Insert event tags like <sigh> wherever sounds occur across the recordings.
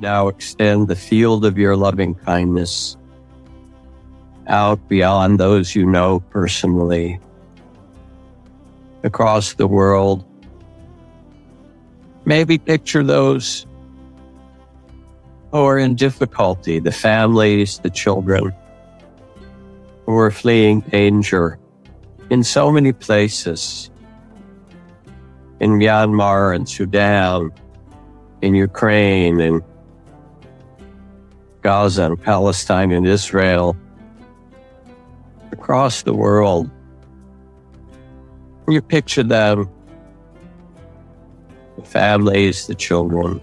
Now extend the field of your loving kindness out beyond those you know personally, across the world. Maybe picture those who are in difficulty, the families, the children who are fleeing danger in so many places in Myanmar and Sudan, in Ukraine and Gaza and Palestine and Israel, across the world. You picture them, the families, the children,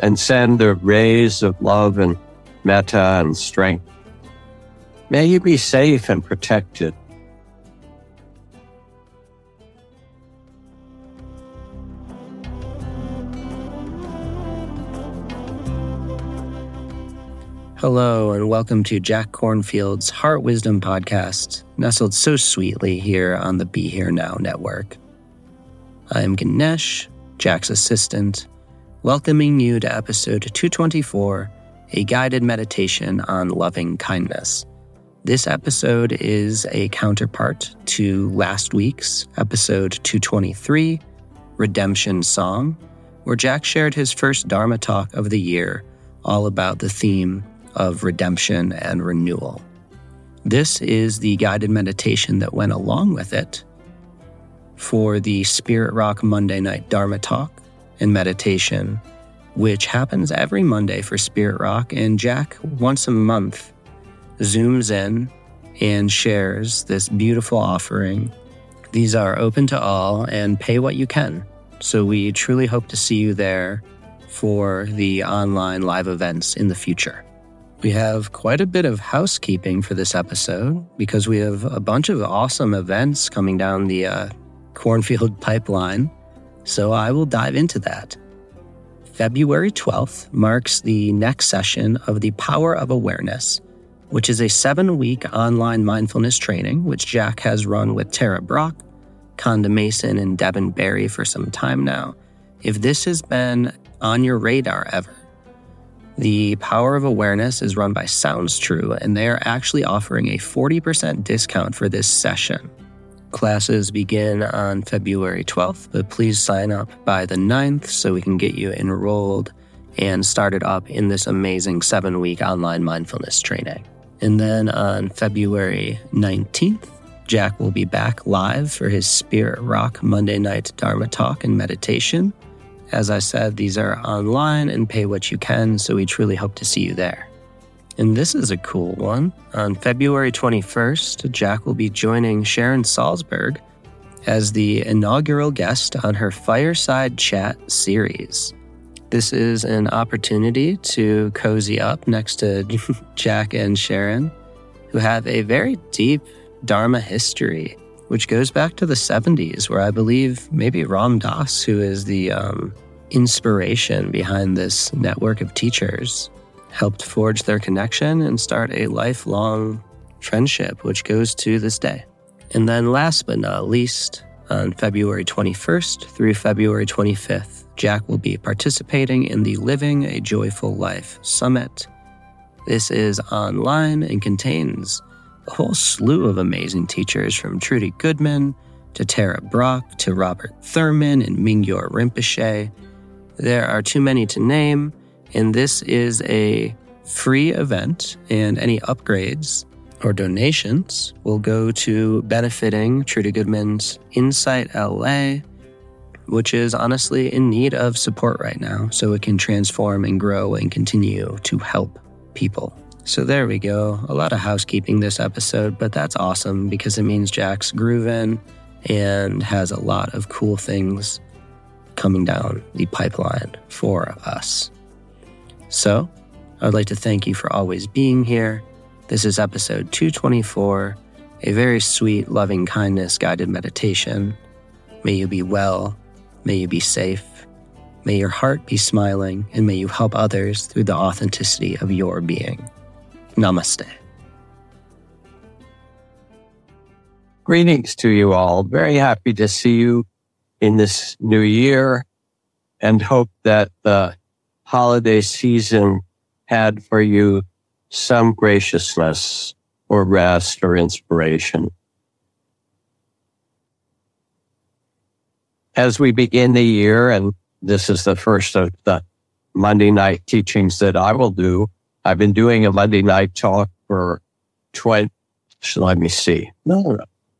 and send the rays of love and metta and strength. May you be safe and protected. Hello, and welcome to Jack Kornfield's Heart Wisdom Podcast, nestled so sweetly here on the Be Here Now network. I am Ganesh, Jack's assistant, welcoming you to episode 224 A Guided Meditation on Loving Kindness. This episode is a counterpart to last week's episode 223, Redemption Song, where Jack shared his first Dharma talk of the year, all about the theme of redemption and renewal. This is the guided meditation that went along with it for the Spirit Rock Monday Night Dharma Talk and meditation, which happens every Monday for Spirit Rock. And Jack, once a month, zooms in and shares this beautiful offering. These are open to all and pay what you can. So we truly hope to see you there for the online live events in the future. We have quite a bit of housekeeping for this episode because we have a bunch of awesome events coming down the uh, Kornfield <laughs> pipeline. So I will dive into that. February 12th marks the next session of the Power of Awareness, which is a seven week online mindfulness training, which Jack has run with Tara Brach, Konda Mason, and Devin Berry for some time now. If this has been on your radar ever, the Power of Awareness is run by Sounds True, and they are actually offering a 40% discount for this session. Classes begin on February 12th, but please sign up by the 9th so we can get you enrolled and started up in this amazing seven week online mindfulness training. And then on February 19th, Jack will be back live for his Spirit Rock Monday night Dharma talk and meditation. As I said, these are online and pay what you can, so we truly hope to see you there. And this is a cool one. On February 21st, Jack will be joining Sharon Salzberg as the inaugural guest on her Fireside Chat series. This is an opportunity to cozy up next to <laughs> Jack and Sharon, who have a very deep Dharma history which goes back to the 70s, where I believe maybe Ram Dass, who is the um, inspiration behind this network of teachers, helped forge their connection and start a lifelong friendship, which goes to this day. And then, last but not least, on February 21st through February 25th, Jack will be participating in the Living a Joyful Life Summit. This is online and contains a whole slew of amazing teachers from Trudy Goodman to Tara Brach to Robert Thurman and Mingyur Rinpoche. There are too many to name, and this is a free event, and any upgrades or donations will go to benefiting Trudy Goodman's Insight LA, which is honestly in need of support right now so it can transform and grow and continue to help people. So there we go. A lot of housekeeping this episode, but that's awesome because it means Jack's grooving and has a lot of cool things coming down the pipeline for us. So, I'd like to thank you for always being here. This is episode 224, a very sweet, loving kindness guided meditation. May you be well, may you be safe, may your heart be smiling, and may you help others through the authenticity of your being. Namaste. Greetings to you all. Very happy to see you in this new year and hope that the holiday season had for you some graciousness or rest or inspiration. As we begin the year, and this is the first of the Monday night teachings that I will do, I've been doing a Monday night talk for 20, let me see, no,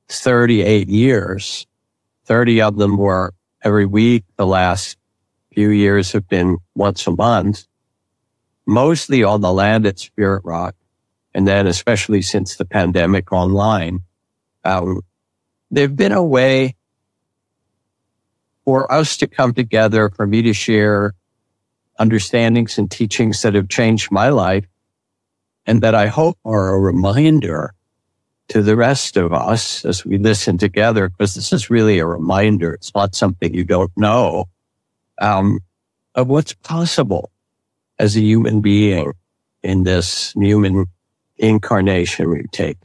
38 years. 30 of them were every week. The last few years have been once a month, mostly on the land at Spirit Rock. And then especially since the pandemic online, um, they've been a way for us to come together, for me to share understandings and teachings that have changed my life and that I hope are a reminder to the rest of us as we listen together, because this is really a reminder. It's not something you don't know, um, of what's possible as a human being in this human incarnation we take.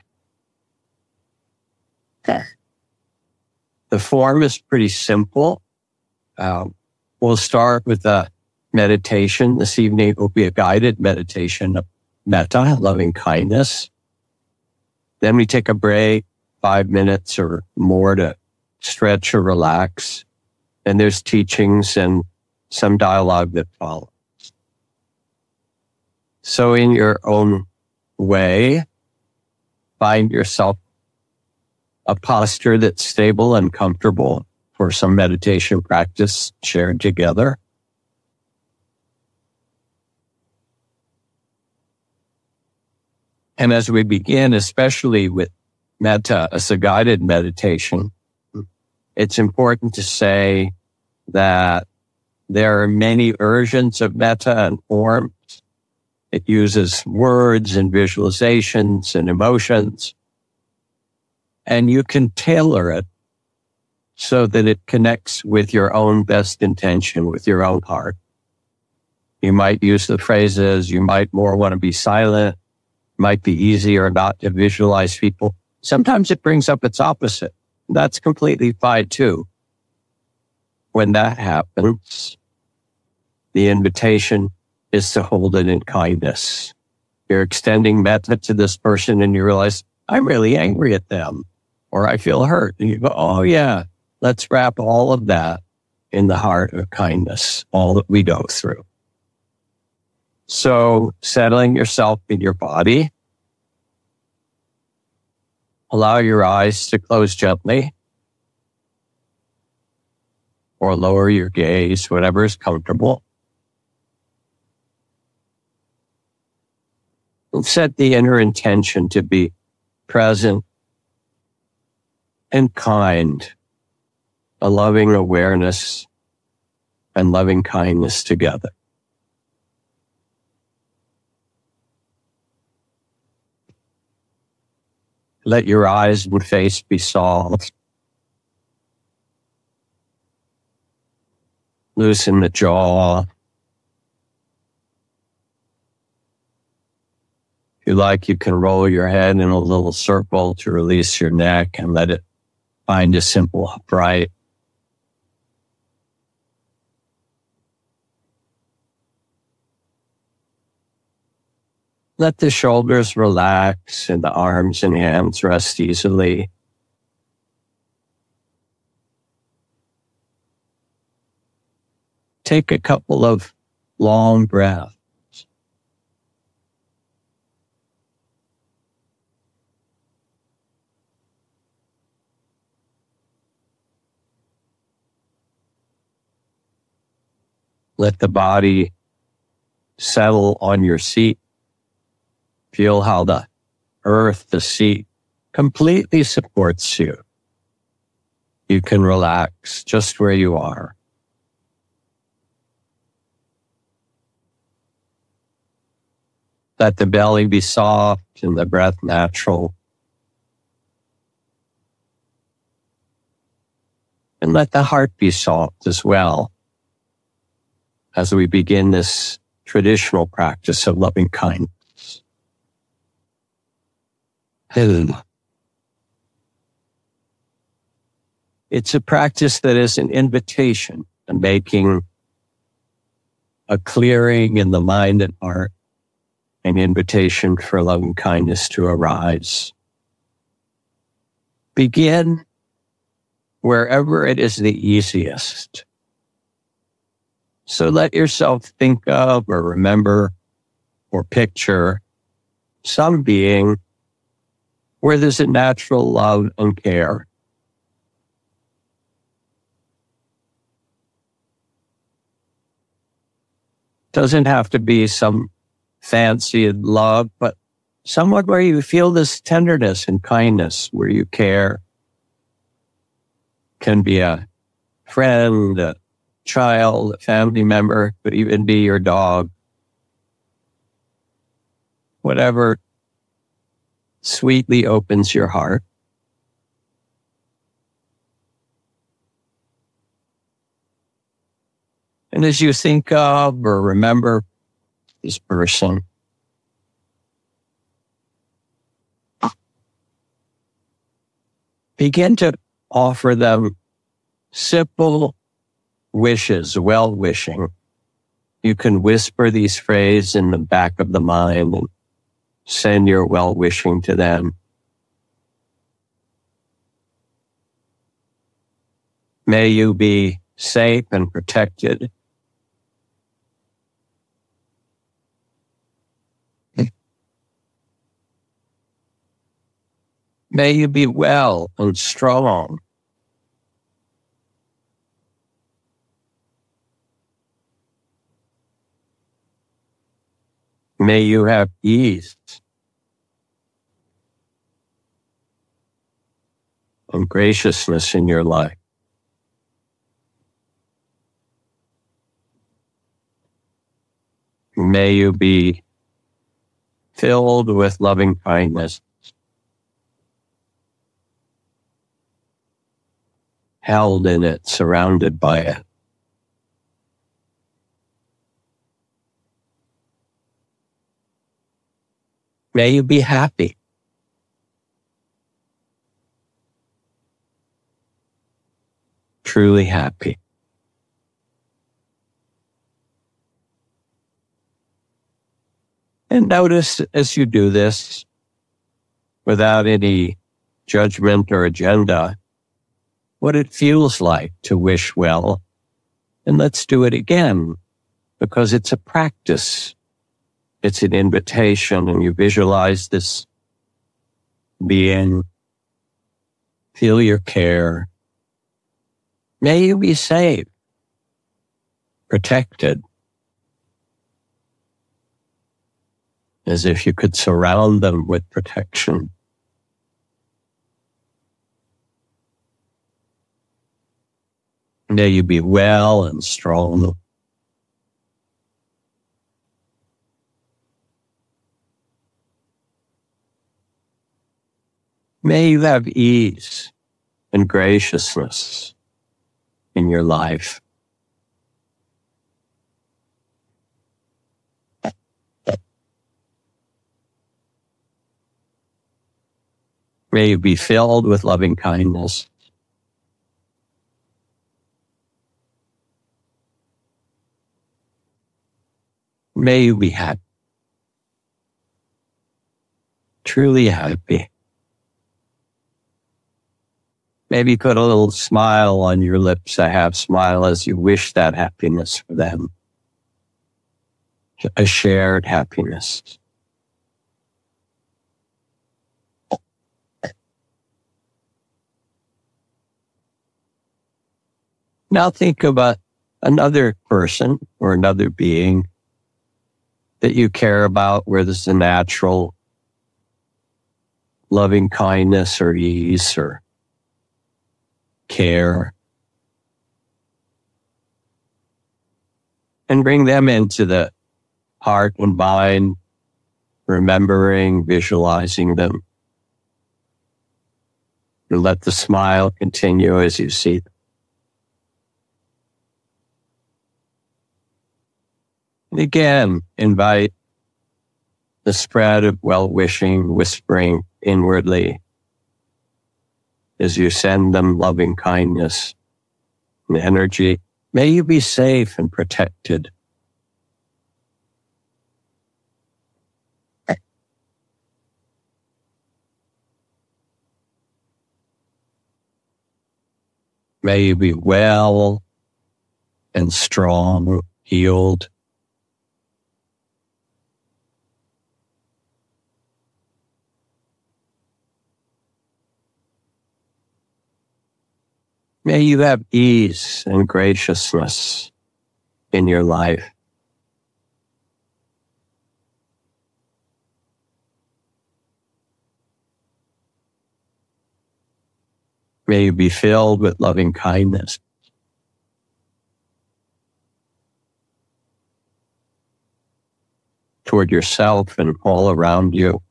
The form is pretty simple. Um, we'll start with a meditation. This evening will be a guided meditation of metta, loving kindness. Then we take a break, five minutes or more to stretch or relax. And there's teachings and some dialogue that follows. So in your own way, find yourself a posture that's stable and comfortable for some meditation practice shared together. And as we begin, especially with metta as a guided meditation, it's important to say that there are many versions of metta and forms. It uses words and visualizations and emotions. And you can tailor it so that it connects with your own best intention, with your own heart. You might use the phrases, you might more want to be silent might be easier not to visualize people. Sometimes it brings up its opposite. That's completely fine too. When that happens, the invitation is to hold it in kindness. You're extending metta to this person and you realize, I'm really angry at them or I feel hurt. And you go, Oh yeah, let's wrap all of that in the heart of kindness, all that we go through. So settling yourself in your body. Allow your eyes to close gently or lower your gaze, whatever is comfortable. And set the inner intention to be present and kind, a loving awareness and loving kindness together. Let your eyes and face be soft. Loosen the jaw. If you like, you can roll your head in a little circle to release your neck and let it find a simple upright. Let the shoulders relax and the arms and hands rest easily. Take a couple of long breaths. Let the body settle on your seat. Feel how the earth, the seat completely supports you. You can relax just where you are. Let the belly be soft and the breath natural. And let the heart be soft as well as we begin this traditional practice of loving kindness. It's a practice that is an invitation to making a clearing in the mind and heart, an invitation for loving kindness to arise. Begin wherever it is the easiest. So let yourself think of or remember or picture some being where there's a natural love and care. Doesn't have to be some fancy love, but someone where you feel this tenderness and kindness, where you care. Can be a friend, a child, a family member, could even be your dog. Whatever sweetly opens your heart. And as you think of or remember this person, begin to offer them simple wishes, well wishing. You can whisper these phrases in the back of the mind send your well wishing to them. May you be safe and protected. May you be well and strong. May you have ease and graciousness in your life. May you be filled with loving kindness, held in it, surrounded by it. May you be happy. Truly happy. And notice as you do this, without any judgment or agenda, what it feels like to wish well. And let's do it again because it's a practice. It's an invitation and you visualize this being. Feel your care. May you be safe, protected, as if you could surround them with protection. May you be well and strong. May you have ease and graciousness in your life. May you be filled with loving kindness. May you be happy. Truly happy. Maybe put a little smile on your lips, a half smile as you wish that happiness for them. A shared happiness. Now think about another person or another being that you care about where there's a natural loving kindness or ease or care. And bring them into the heart and mind, remembering, visualizing them. And let the smile continue as you see them. And again, invite the spread of well wishing, whispering inwardly as you send them loving kindness and energy. May you be safe and protected. May you be well and strong, healed. May you have ease and graciousness in your life. May you be filled with loving kindness. Toward yourself and all around you.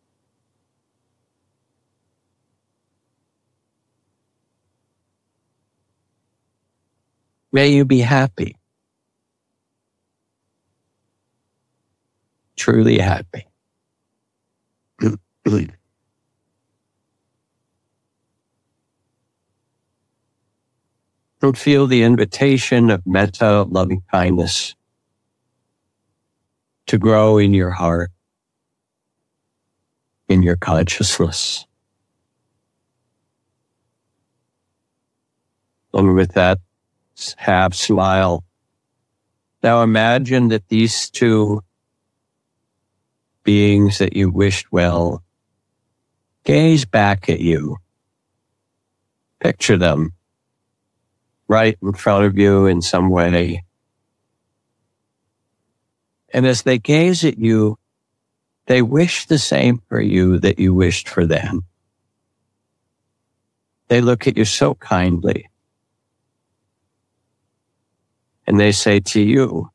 May you be happy. Truly happy. and feel the invitation of metta, loving kindness, to grow in your heart, in your consciousness. And with that, have smile. Now imagine that these two beings that you wished well gaze back at you. Picture them right in front of you in some way. And as they gaze at you, they wish the same for you that you wished for them. They look at you so kindly. And they say to you,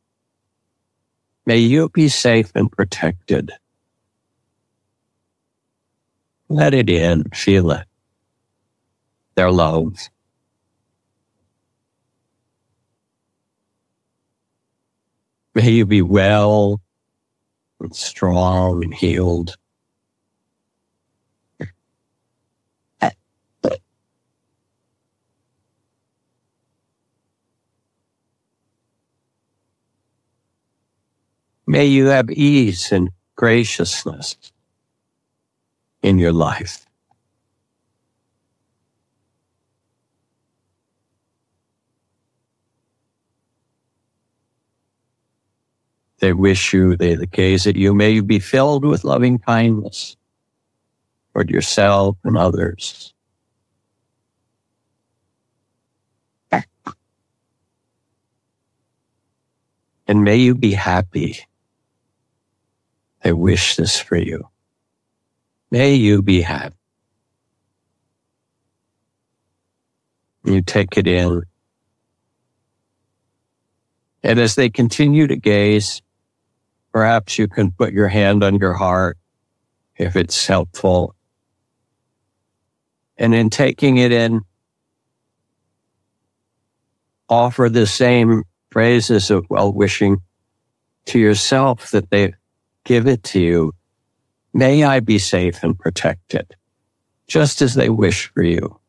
may you be safe and protected. Let it in, feel it. Their love. May you be well and strong and healed. May you have ease and graciousness in your life. They wish you, they gaze at you. May you be filled with loving kindness toward yourself and others. And may you be happy. I wish this for you. May you be happy. You take it in. And as they continue to gaze, Perhaps you can put your hand on your heart if it's helpful. And in taking it in, offer the same phrases of well wishing to yourself that they give it to you. May I be safe and protected, just as they wish for you.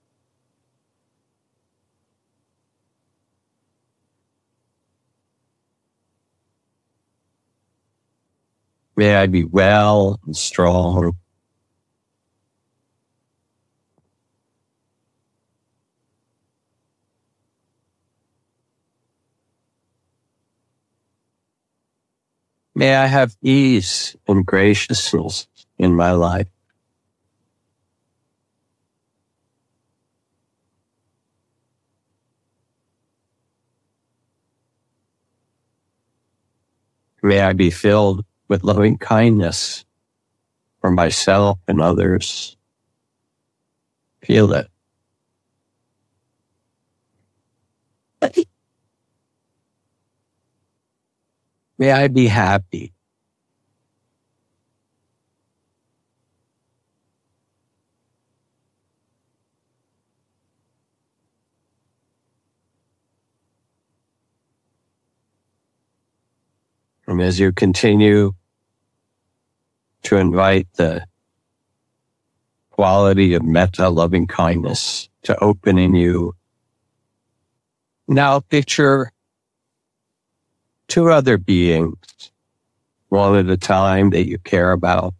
May I be well and strong. May I have ease and graciousness in my life. May I be filled with loving kindness for myself and others. Feel it. May I be happy. And as you continue to invite the quality of metta, loving kindness to open in you. Now picture two other beings, one at a time that you care about.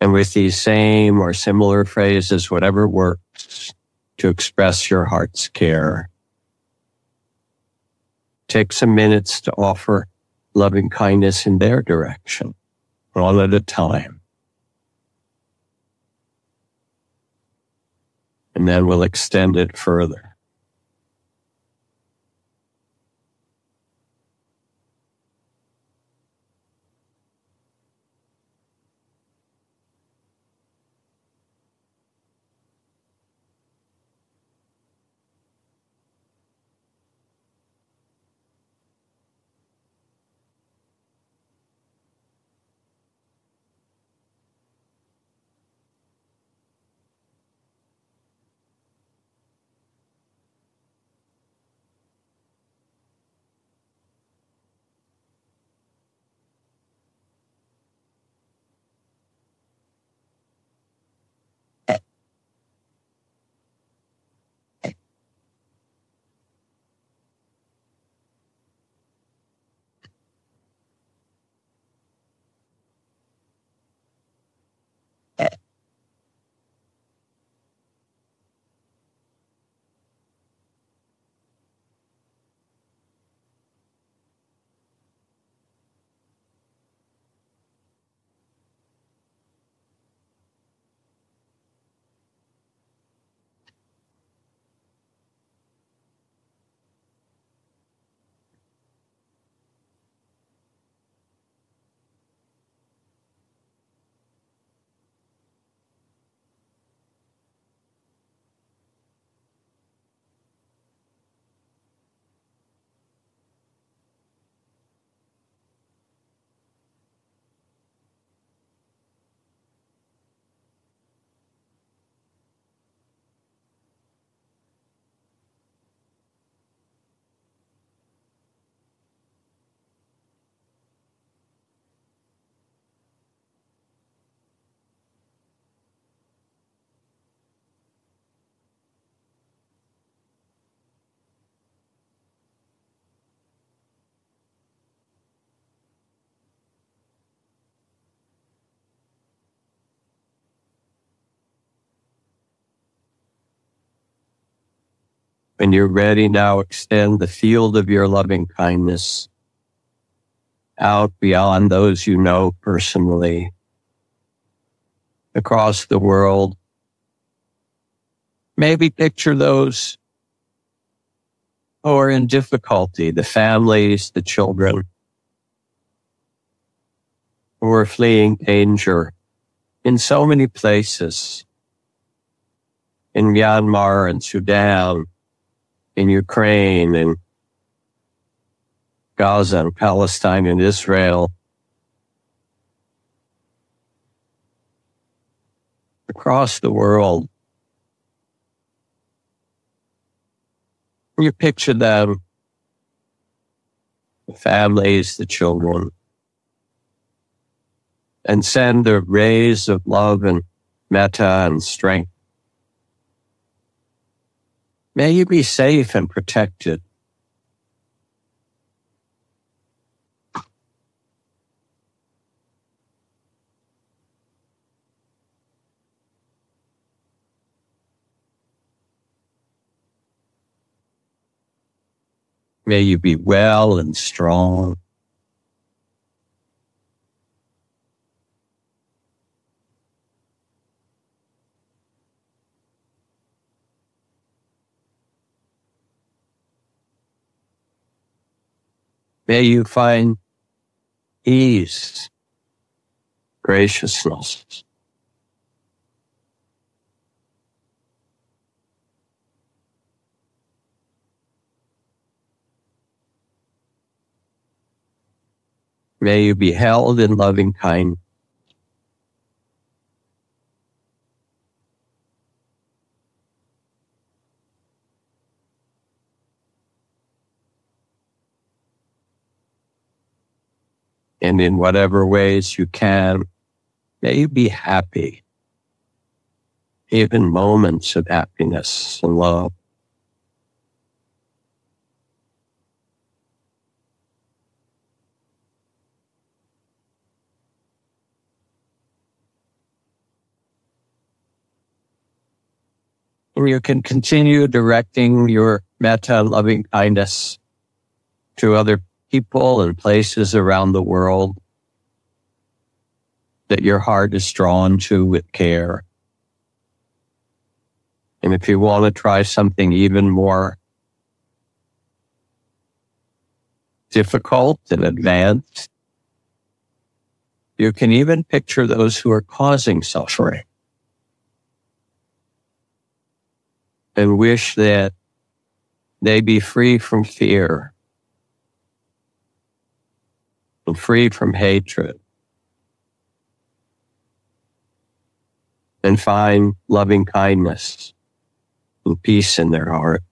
And with these same or similar phrases, whatever works, to express your heart's care. Take some minutes to offer loving kindness in their direction, one at a time. And then we'll extend it further. When you're ready now, extend the field of your loving kindness out beyond those you know personally, across the world. Maybe picture those who are in difficulty, the families, the children who are fleeing danger in so many places in Myanmar and Sudan, in Ukraine and Gaza and Palestine and Israel. Across the world. You picture them, the families, the children, and send the rays of love and metta and strength May you be safe and protected. May you be well and strong. May you find ease, graciousness. May you be held in loving kindness. And in whatever ways you can, may you be happy. Even moments of happiness and love. You can continue directing your metta loving kindness to other people and places around the world that your heart is drawn to with care. And if you want to try something even more difficult and advanced, you can even picture those who are causing suffering and wish that they be free from fear and free from hatred and find loving kindness and peace in their heart,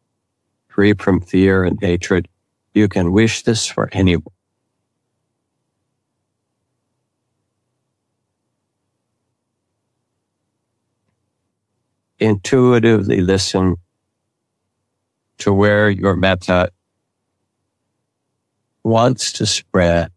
free from fear and hatred. You can wish this for anyone. Intuitively listen to where your metta wants to spread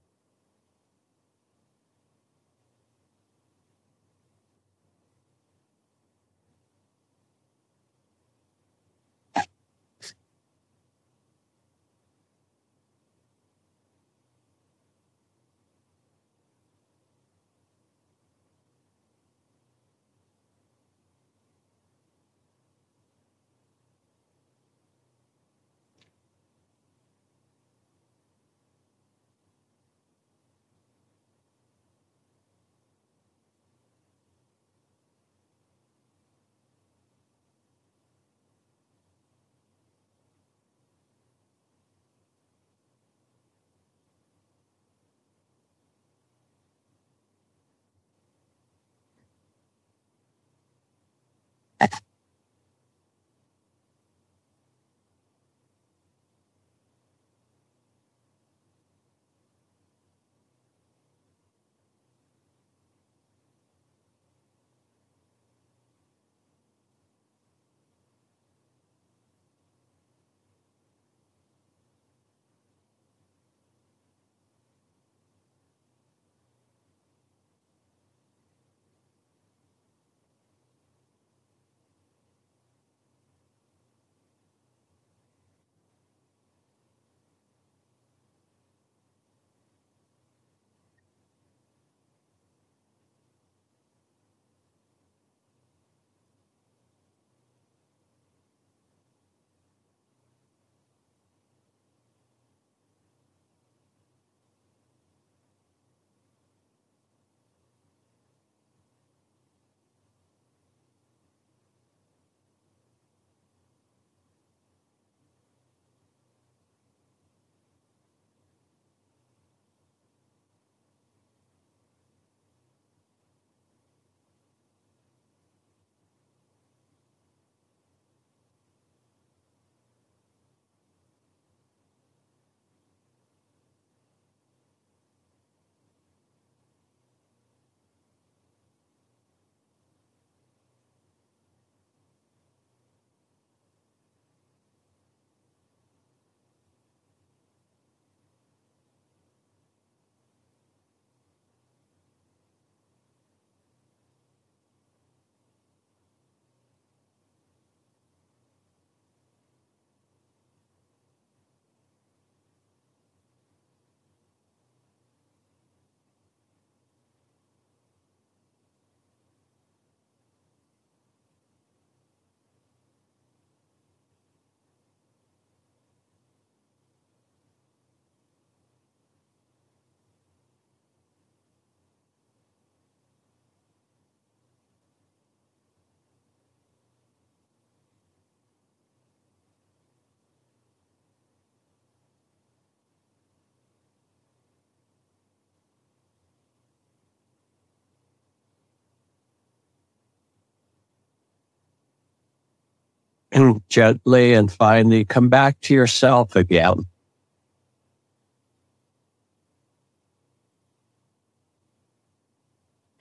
gently and finally come back to yourself again.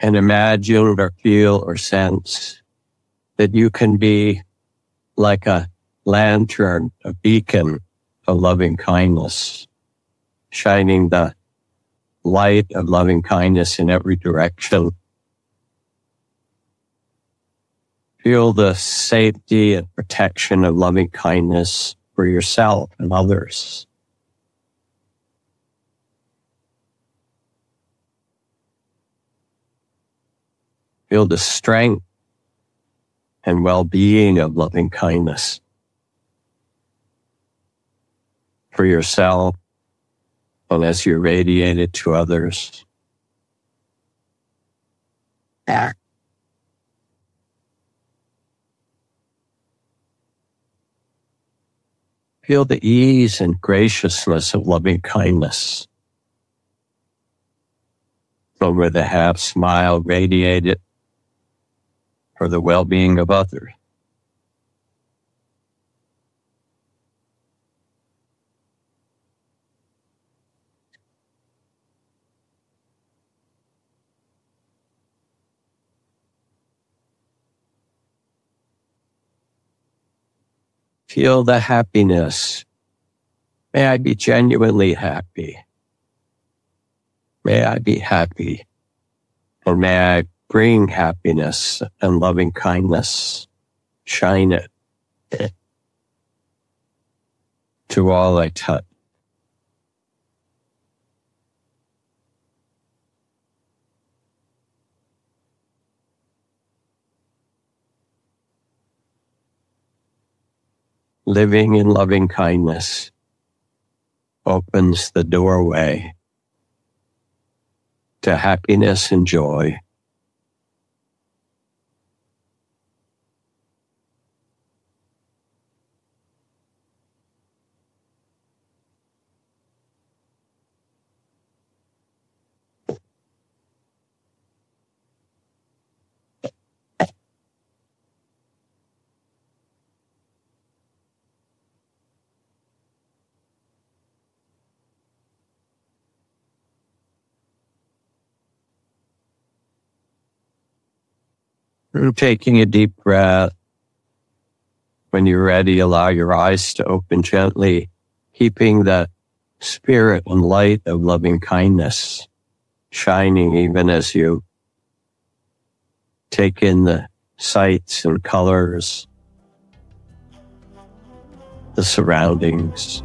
And imagine or feel or sense that you can be like a lantern, a beacon of loving kindness, shining the light of loving kindness in every direction Feel the safety and protection of loving kindness for yourself and others. Feel the strength and well-being of loving kindness for yourself and as you radiate it to others. Act. Feel the ease and graciousness of loving kindness. Over the half smile radiated for the well-being of others. Feel the happiness. May I be genuinely happy. May I be happy. Or may I bring happiness and loving kindness. Shine it <laughs> to all I touch. Living in loving kindness opens the doorway to happiness and joy. Taking a deep breath. When you're ready, allow your eyes to open gently, keeping the spirit and light of loving kindness shining even as you take in the sights and colors, the surroundings.